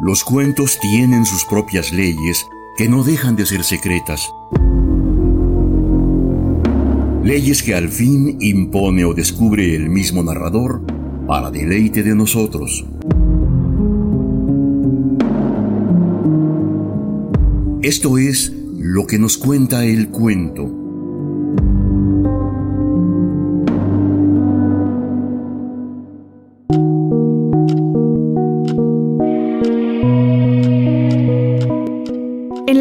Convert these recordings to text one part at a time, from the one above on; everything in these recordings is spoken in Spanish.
Los cuentos tienen sus propias leyes que no dejan de ser secretas. Leyes que al fin impone o descubre el mismo narrador para deleite de nosotros. Esto es lo que nos cuenta el cuento.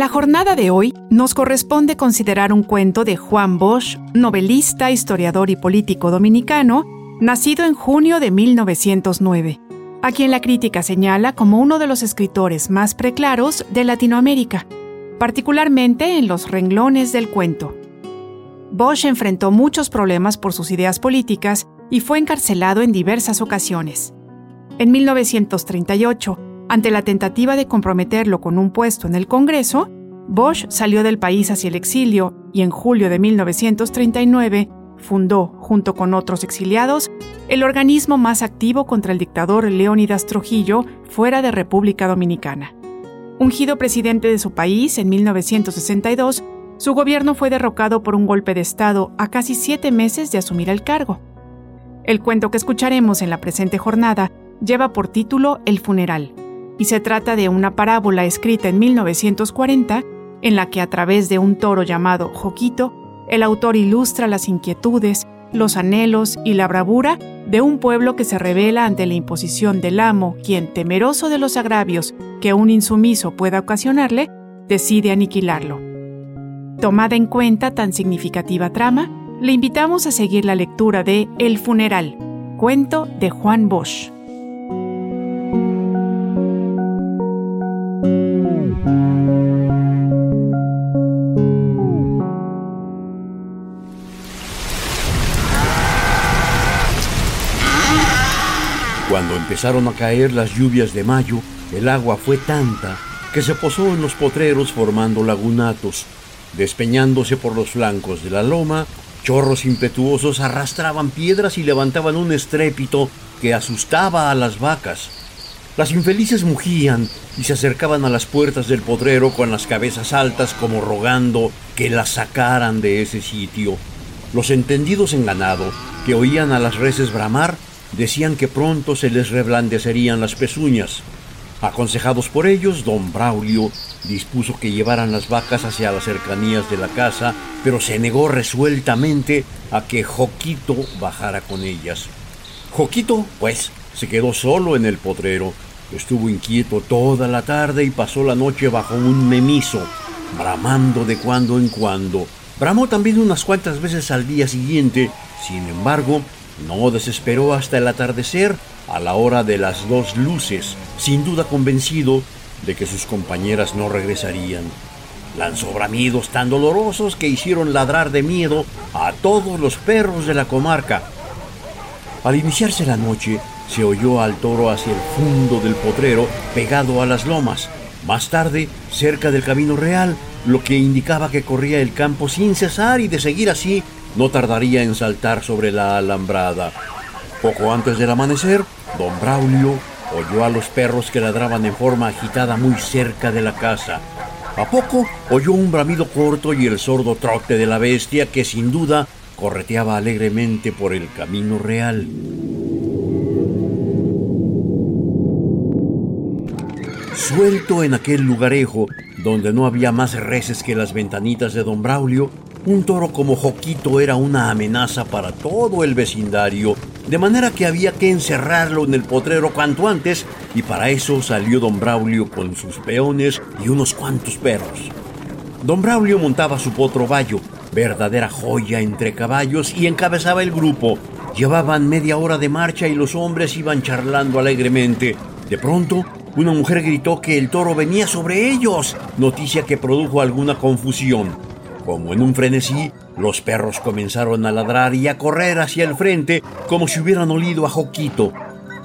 La jornada de hoy nos corresponde considerar un cuento de Juan Bosch, novelista, historiador y político dominicano, nacido en junio de 1909, a quien la crítica señala como uno de los escritores más preclaros de Latinoamérica, particularmente en los renglones del cuento. Bosch enfrentó muchos problemas por sus ideas políticas y fue encarcelado en diversas ocasiones. En 1938, ante la tentativa de comprometerlo con un puesto en el Congreso, Bosch salió del país hacia el exilio y en julio de 1939 fundó, junto con otros exiliados, el organismo más activo contra el dictador Leónidas Trujillo fuera de República Dominicana. Ungido presidente de su país en 1962, su gobierno fue derrocado por un golpe de Estado a casi siete meses de asumir el cargo. El cuento que escucharemos en la presente jornada lleva por título El funeral, y se trata de una parábola escrita en 1940 en la que a través de un toro llamado Joquito, el autor ilustra las inquietudes, los anhelos y la bravura de un pueblo que se revela ante la imposición del amo, quien, temeroso de los agravios que un insumiso pueda ocasionarle, decide aniquilarlo. Tomada en cuenta tan significativa trama, le invitamos a seguir la lectura de El funeral, cuento de Juan Bosch. Empezaron a caer las lluvias de mayo, el agua fue tanta que se posó en los potreros formando lagunatos. Despeñándose por los flancos de la loma, chorros impetuosos arrastraban piedras y levantaban un estrépito que asustaba a las vacas. Las infelices mugían y se acercaban a las puertas del potrero con las cabezas altas como rogando que las sacaran de ese sitio. Los entendidos en ganado, que oían a las reses bramar, decían que pronto se les reblandecerían las pezuñas. Aconsejados por ellos, don Braulio dispuso que llevaran las vacas hacia las cercanías de la casa, pero se negó resueltamente a que Joquito bajara con ellas. Joquito, pues, se quedó solo en el potrero. Estuvo inquieto toda la tarde y pasó la noche bajo un memiso, bramando de cuando en cuando. Bramó también unas cuantas veces al día siguiente, sin embargo, no desesperó hasta el atardecer a la hora de las dos luces, sin duda convencido de que sus compañeras no regresarían. Lanzó bramidos tan dolorosos que hicieron ladrar de miedo a todos los perros de la comarca. Al iniciarse la noche, se oyó al toro hacia el fondo del potrero, pegado a las lomas. Más tarde, cerca del camino real, lo que indicaba que corría el campo sin cesar y de seguir así, no tardaría en saltar sobre la alambrada. Poco antes del amanecer, don Braulio oyó a los perros que ladraban en forma agitada muy cerca de la casa. A poco oyó un bramido corto y el sordo trote de la bestia que sin duda correteaba alegremente por el camino real. Suelto en aquel lugarejo, donde no había más reses que las ventanitas de don Braulio, un toro como Joquito era una amenaza para todo el vecindario, de manera que había que encerrarlo en el potrero cuanto antes, y para eso salió don Braulio con sus peones y unos cuantos perros. Don Braulio montaba su potro bayo, verdadera joya entre caballos, y encabezaba el grupo. Llevaban media hora de marcha y los hombres iban charlando alegremente. De pronto, una mujer gritó que el toro venía sobre ellos, noticia que produjo alguna confusión. Como en un frenesí, los perros comenzaron a ladrar y a correr hacia el frente como si hubieran olido a Joquito.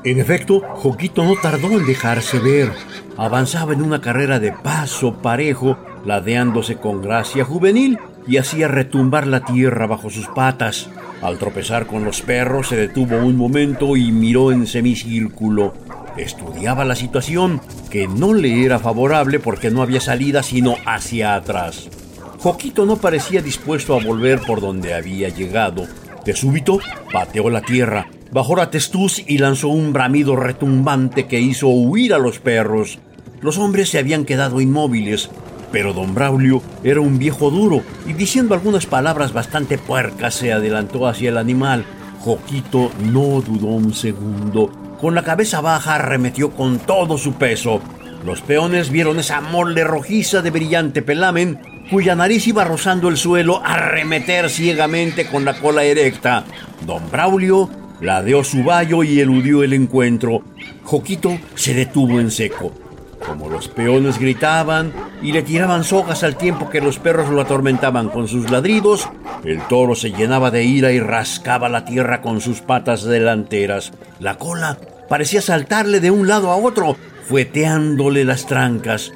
En efecto, Joquito no tardó en dejarse ver. Avanzaba en una carrera de paso parejo, ladeándose con gracia juvenil y hacía retumbar la tierra bajo sus patas. Al tropezar con los perros se detuvo un momento y miró en semicírculo. estudiaba la situación, que no le era favorable porque no había salida sino hacia atrás. Joquito no parecía dispuesto a volver por donde había llegado. De súbito, pateó la tierra, bajó la testuz y lanzó un bramido retumbante que hizo huir a los perros. Los hombres se habían quedado inmóviles, pero don Braulio era un viejo duro y diciendo algunas palabras bastante puercas se adelantó hacia el animal. Joquito no dudó un segundo. Con la cabeza baja arremetió con todo su peso. Los peones vieron esa mole rojiza de brillante pelamen, cuya nariz iba rozando el suelo, arremeter ciegamente con la cola erecta. Don Braulio ladeó su vallo y eludió el encuentro. Joquito se detuvo en seco. Como los peones gritaban y le tiraban sogas al tiempo que los perros lo atormentaban con sus ladridos, el toro se llenaba de ira y rascaba la tierra con sus patas delanteras. La cola parecía saltarle de un lado a otro, fueteándole las trancas.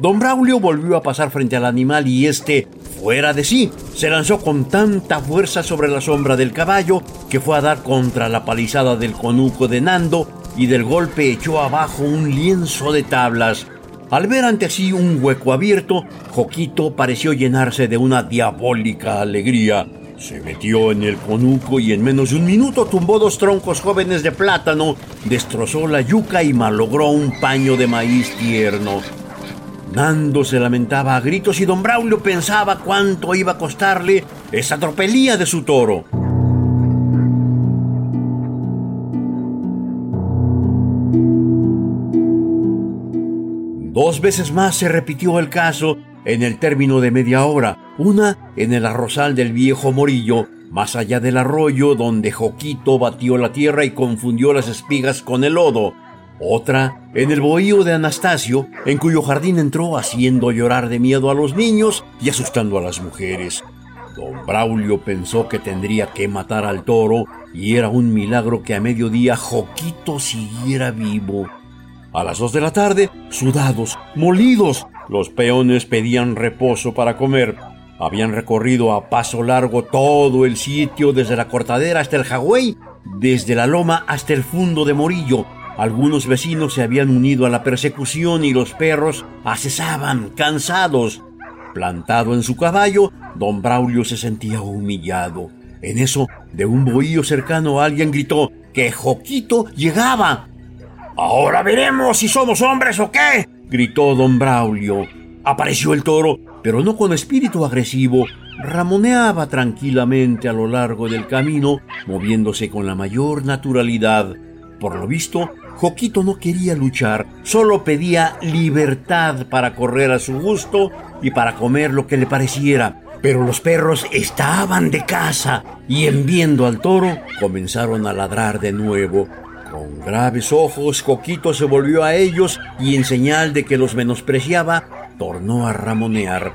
Don Braulio volvió a pasar frente al animal y éste, fuera de sí, se lanzó con tanta fuerza sobre la sombra del caballo que fue a dar contra la palizada del conuco de Nando y del golpe echó abajo un lienzo de tablas. Al ver ante sí un hueco abierto, Joquito pareció llenarse de una diabólica alegría. Se metió en el conuco y en menos de un minuto tumbó dos troncos jóvenes de plátano, destrozó la yuca y malogró un paño de maíz tierno. Nando se lamentaba a gritos y don Braulio pensaba cuánto iba a costarle esa tropelía de su toro. Dos veces más se repitió el caso en el término de media hora, una en el arrozal del viejo Morillo, más allá del arroyo donde Joquito batió la tierra y confundió las espigas con el lodo, otra en el bohío de Anastasio, en cuyo jardín entró haciendo llorar de miedo a los niños y asustando a las mujeres. Don Braulio pensó que tendría que matar al toro y era un milagro que a mediodía Joquito siguiera vivo. A las dos de la tarde, sudados, molidos, los peones pedían reposo para comer. Habían recorrido a paso largo todo el sitio, desde la cortadera hasta el jagüey, desde la loma hasta el fundo de Morillo. Algunos vecinos se habían unido a la persecución y los perros acesaban, cansados. Plantado en su caballo, don Braulio se sentía humillado. En eso, de un bohío cercano alguien gritó que Joquito llegaba. Ahora veremos si somos hombres o qué, gritó don Braulio. Apareció el toro, pero no con espíritu agresivo. Ramoneaba tranquilamente a lo largo del camino, moviéndose con la mayor naturalidad. Por lo visto, Joquito no quería luchar, solo pedía libertad para correr a su gusto y para comer lo que le pareciera. Pero los perros estaban de casa y en viendo al toro comenzaron a ladrar de nuevo. Con graves ojos, Coquito se volvió a ellos y en señal de que los menospreciaba, tornó a ramonear.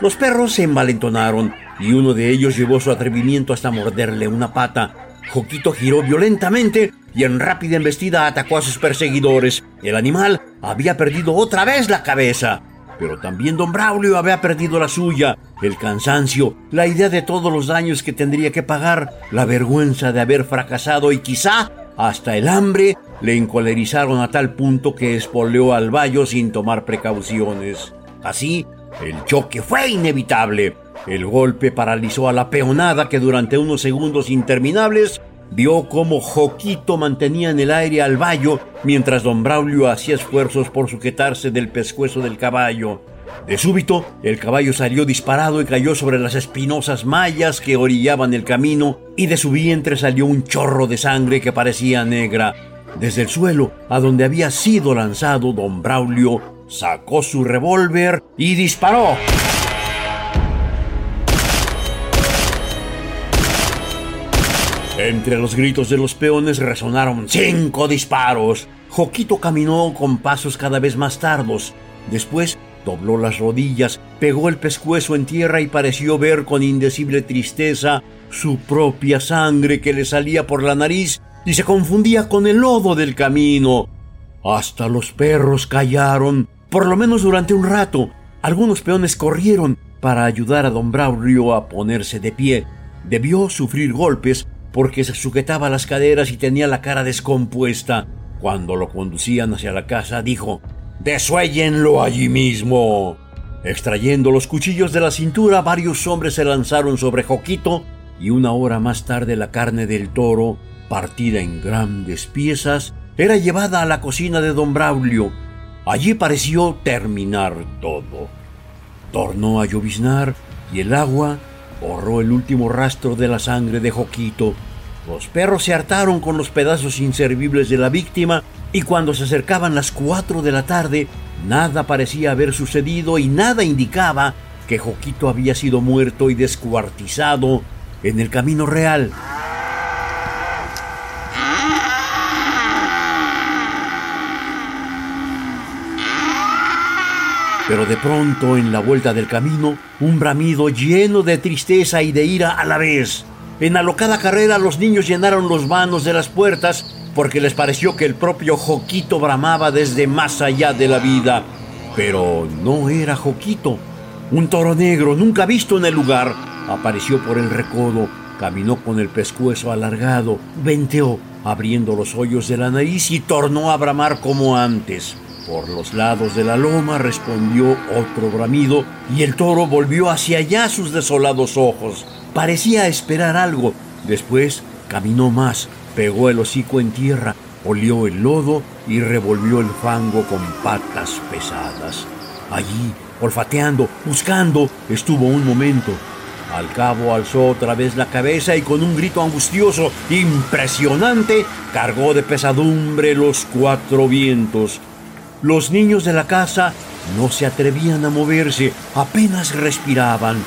Los perros se envalentonaron y uno de ellos llevó su atrevimiento hasta morderle una pata. Joquito giró violentamente y en rápida embestida atacó a sus perseguidores. El animal había perdido otra vez la cabeza. Pero también don Braulio había perdido la suya, el cansancio, la idea de todos los daños que tendría que pagar, la vergüenza de haber fracasado y quizá hasta el hambre le encolerizaron a tal punto que espoleó al vallo sin tomar precauciones. Así, el choque fue inevitable. El golpe paralizó a la peonada que durante unos segundos interminables vio cómo Joquito mantenía en el aire al vallo mientras don Braulio hacía esfuerzos por sujetarse del pescuezo del caballo. De súbito, el caballo salió disparado y cayó sobre las espinosas mallas que orillaban el camino, y de su vientre salió un chorro de sangre que parecía negra. Desde el suelo, a donde había sido lanzado, don Braulio sacó su revólver y disparó. Entre los gritos de los peones resonaron cinco disparos. Joquito caminó con pasos cada vez más tardos. Después dobló las rodillas, pegó el pescuezo en tierra y pareció ver con indecible tristeza su propia sangre que le salía por la nariz y se confundía con el lodo del camino. Hasta los perros callaron, por lo menos durante un rato. Algunos peones corrieron para ayudar a don Braulio a ponerse de pie. Debió sufrir golpes porque se sujetaba las caderas y tenía la cara descompuesta. Cuando lo conducían hacia la casa, dijo, ¡Desuéllenlo allí mismo! Extrayendo los cuchillos de la cintura, varios hombres se lanzaron sobre Joquito y una hora más tarde la carne del toro, partida en grandes piezas, era llevada a la cocina de don Braulio. Allí pareció terminar todo. Tornó a lloviznar y el agua borró el último rastro de la sangre de Joquito. Los perros se hartaron con los pedazos inservibles de la víctima y cuando se acercaban las cuatro de la tarde Nada parecía haber sucedido y nada indicaba que Joquito había sido muerto y descuartizado en el camino real. Pero de pronto, en la vuelta del camino, un bramido lleno de tristeza y de ira a la vez. En alocada carrera los niños llenaron los vanos de las puertas porque les pareció que el propio Joquito bramaba desde más allá de la vida. Pero no era Joquito. Un toro negro, nunca visto en el lugar, apareció por el recodo, caminó con el pescuezo alargado, venteó, abriendo los hoyos de la nariz y tornó a bramar como antes. Por los lados de la loma respondió otro bramido y el toro volvió hacia allá sus desolados ojos. Parecía esperar algo. Después caminó más, pegó el hocico en tierra, olió el lodo y revolvió el fango con patas pesadas. Allí, olfateando, buscando, estuvo un momento. Al cabo alzó otra vez la cabeza y con un grito angustioso, impresionante, cargó de pesadumbre los cuatro vientos. Los niños de la casa no se atrevían a moverse, apenas respiraban.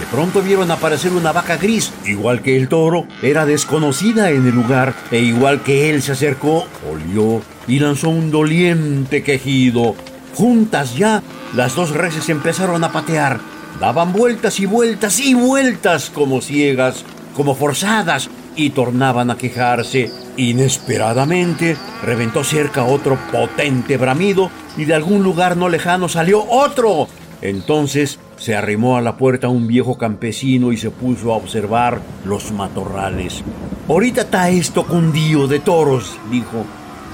De pronto vieron aparecer una vaca gris, igual que el toro, era desconocida en el lugar, e igual que él se acercó, olió y lanzó un doliente quejido. Juntas ya, las dos reses empezaron a patear, daban vueltas y vueltas y vueltas como ciegas, como forzadas, y tornaban a quejarse. Inesperadamente reventó cerca otro potente bramido y de algún lugar no lejano salió otro. Entonces se arrimó a la puerta un viejo campesino y se puso a observar los matorrales. Ahorita está esto cundío de toros, dijo.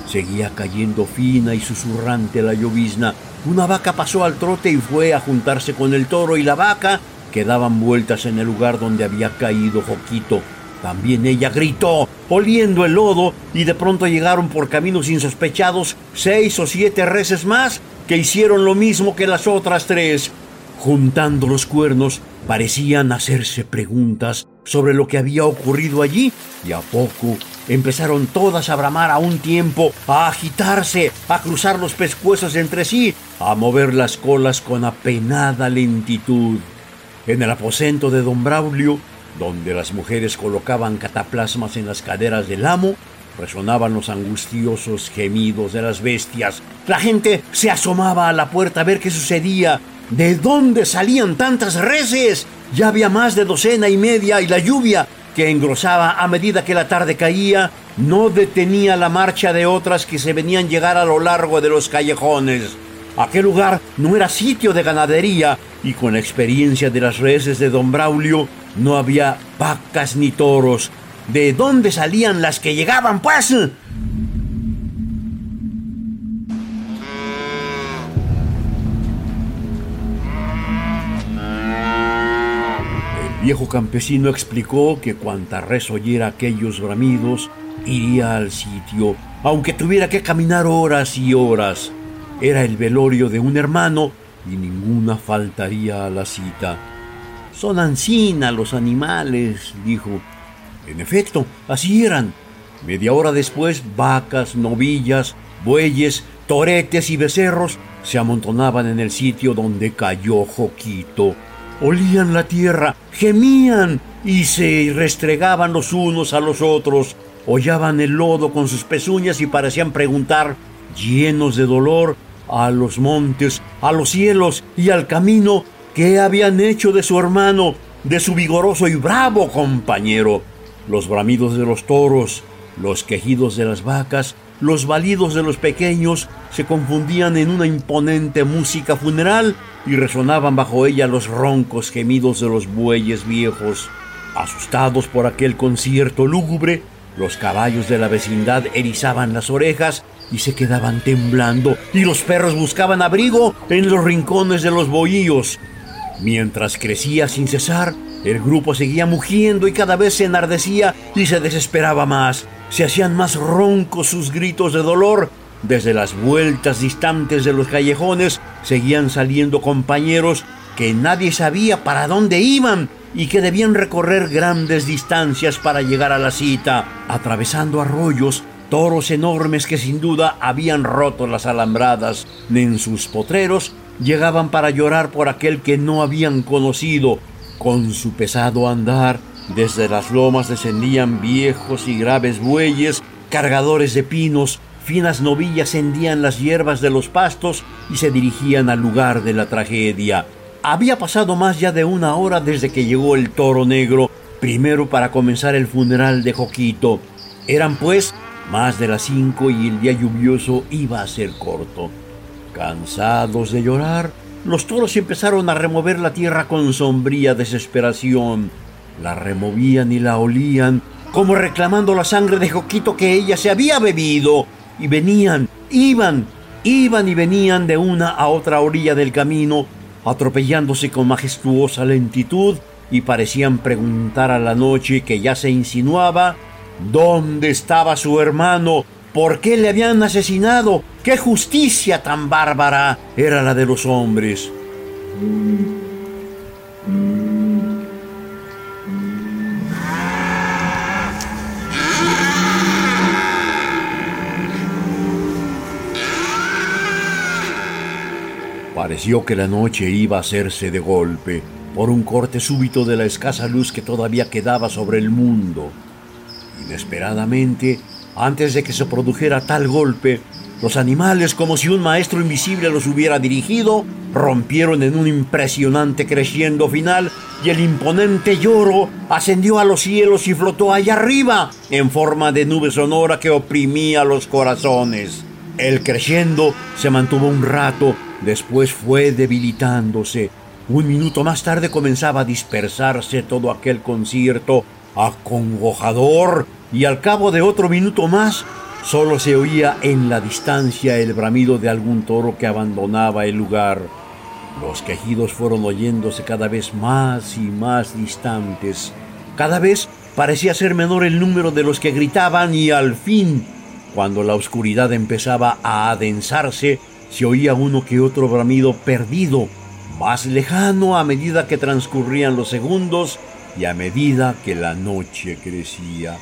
Seguía cayendo fina y susurrante la llovizna. Una vaca pasó al trote y fue a juntarse con el toro y la vaca que daban vueltas en el lugar donde había caído Joquito. También ella gritó, oliendo el lodo, y de pronto llegaron por caminos insospechados seis o siete reses más que hicieron lo mismo que las otras tres. Juntando los cuernos, parecían hacerse preguntas sobre lo que había ocurrido allí, y a poco empezaron todas a bramar a un tiempo, a agitarse, a cruzar los pescuezos entre sí, a mover las colas con apenada lentitud. En el aposento de don Braulio, donde las mujeres colocaban cataplasmas en las caderas del amo, resonaban los angustiosos gemidos de las bestias. La gente se asomaba a la puerta a ver qué sucedía, ¿De dónde salían tantas reses? Ya había más de docena y media y la lluvia, que engrosaba a medida que la tarde caía, no detenía la marcha de otras que se venían llegar a lo largo de los callejones. Aquel lugar no era sitio de ganadería y con la experiencia de las reses de don Braulio no había vacas ni toros. ¿De dónde salían las que llegaban, pues? viejo campesino explicó que cuanta res oyera aquellos bramidos, iría al sitio, aunque tuviera que caminar horas y horas. Era el velorio de un hermano y ninguna faltaría a la cita. Son ancina los animales, dijo. En efecto, así eran. Media hora después, vacas, novillas, bueyes, toretes y becerros se amontonaban en el sitio donde cayó Joquito olían la tierra, gemían y se restregaban los unos a los otros, hollaban el lodo con sus pezuñas y parecían preguntar, llenos de dolor, a los montes, a los cielos y al camino, qué habían hecho de su hermano, de su vigoroso y bravo compañero. Los bramidos de los toros, los quejidos de las vacas, los balidos de los pequeños se confundían en una imponente música funeral y resonaban bajo ella los roncos gemidos de los bueyes viejos. Asustados por aquel concierto lúgubre, Los caballos de la vecindad erizaban las orejas y se quedaban temblando, y los perros buscaban abrigo en los rincones de los bohíos. Mientras crecía sin cesar, el grupo seguía mugiendo y cada vez se enardecía y se desesperaba más. Se hacían más roncos sus gritos de dolor. Desde las vueltas distantes de los callejones seguían saliendo compañeros que nadie sabía para dónde iban y que debían recorrer grandes distancias para llegar a la cita, atravesando arroyos, toros enormes que sin duda habían roto las alambradas en sus potreros, llegaban para llorar por aquel que no habían conocido. Con su pesado andar, desde las lomas descendían viejos y graves bueyes, cargadores de pinos, finas novillas hendían las hierbas de los pastos y se dirigían al lugar de la tragedia. Había pasado más ya de una hora desde que llegó el toro negro, primero para comenzar el funeral de Joquito. Eran pues más de las cinco y el día lluvioso iba a ser corto. Cansados de llorar, los toros empezaron a remover la tierra con sombría desesperación. La removían y la olían, como reclamando la sangre de Joquito que ella se había bebido. Y venían, iban, iban y venían de una a otra orilla del camino, atropellándose con majestuosa lentitud y parecían preguntar a la noche que ya se insinuaba dónde estaba su hermano, por qué le habían asesinado, qué justicia tan bárbara era la de los hombres. Pareció que la noche iba a hacerse de golpe por un corte súbito de la escasa luz que todavía quedaba sobre el mundo. Inesperadamente, antes de que se produjera tal golpe, los animales, como si un maestro invisible los hubiera dirigido, rompieron en un impresionante creciendo final y el imponente lloro ascendió a los cielos y flotó allá arriba en forma de nube sonora que oprimía los corazones. El creciendo se mantuvo un rato Después fue debilitándose. Un minuto más tarde comenzaba a dispersarse todo aquel concierto acongojador y al cabo de otro minuto más solo se oía en la distancia el bramido de algún toro que abandonaba el lugar. Los quejidos fueron oyéndose cada vez más y más distantes. Cada vez parecía ser menor el número de los que gritaban y al fin, cuando la oscuridad empezaba a adensarse, se oía uno que otro bramido perdido, más lejano a medida que transcurrían los segundos y a medida que la noche crecía.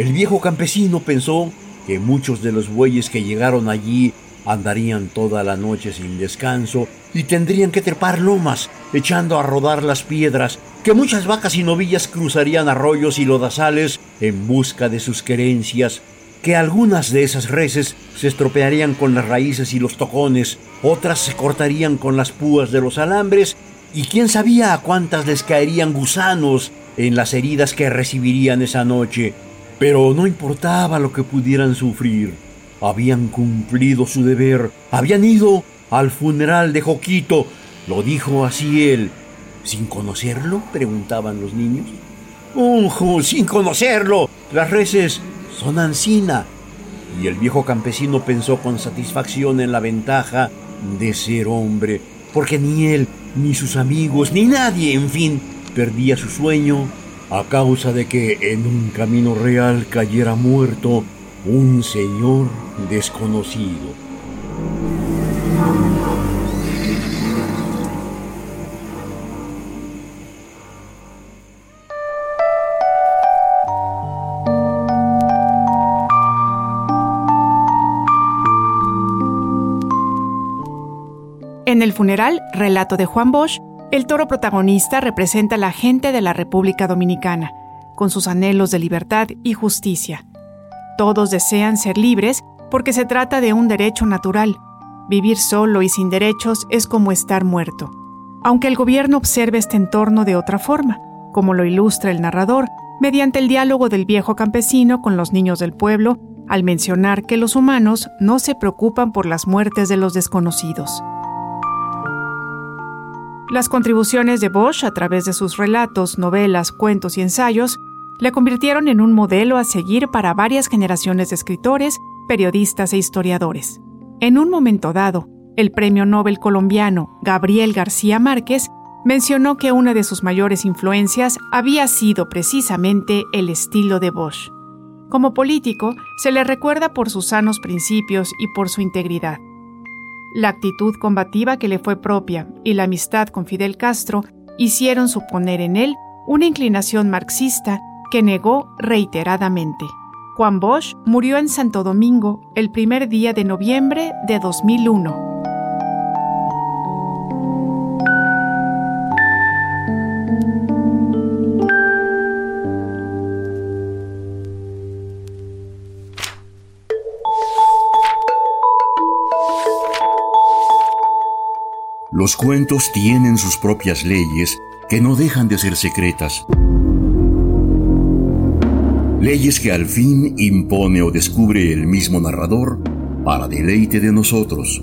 El viejo campesino pensó que muchos de los bueyes que llegaron allí andarían toda la noche sin descanso y tendrían que trepar lomas, echando a rodar las piedras, que muchas vacas y novillas cruzarían arroyos y lodazales en busca de sus querencias, que algunas de esas reses se estropearían con las raíces y los tocones, otras se cortarían con las púas de los alambres, y quién sabía a cuántas les caerían gusanos en las heridas que recibirían esa noche. Pero no importaba lo que pudieran sufrir. Habían cumplido su deber, habían ido al funeral de Joquito. Lo dijo así él. ¿Sin conocerlo? preguntaban los niños. ¡Oh, sin conocerlo! Las reses son Ancina. Y el viejo campesino pensó con satisfacción en la ventaja de ser hombre, porque ni él, ni sus amigos, ni nadie, en fin, perdía su sueño a causa de que en un camino real cayera muerto un señor desconocido. En el funeral, relato de Juan Bosch, el toro protagonista representa a la gente de la República Dominicana, con sus anhelos de libertad y justicia. Todos desean ser libres porque se trata de un derecho natural. Vivir solo y sin derechos es como estar muerto. Aunque el gobierno observe este entorno de otra forma, como lo ilustra el narrador, mediante el diálogo del viejo campesino con los niños del pueblo, al mencionar que los humanos no se preocupan por las muertes de los desconocidos. Las contribuciones de Bosch a través de sus relatos, novelas, cuentos y ensayos le convirtieron en un modelo a seguir para varias generaciones de escritores, periodistas e historiadores. En un momento dado, el premio Nobel colombiano Gabriel García Márquez mencionó que una de sus mayores influencias había sido precisamente el estilo de Bosch. Como político, se le recuerda por sus sanos principios y por su integridad. La actitud combativa que le fue propia y la amistad con Fidel Castro hicieron suponer en él una inclinación marxista que negó reiteradamente. Juan Bosch murió en Santo Domingo el primer día de noviembre de 2001. Los cuentos tienen sus propias leyes que no dejan de ser secretas. Leyes que al fin impone o descubre el mismo narrador para deleite de nosotros.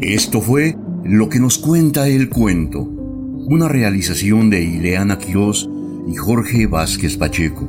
Esto fue lo que nos cuenta el cuento, una realización de Ileana Quirós y Jorge Vázquez Pacheco.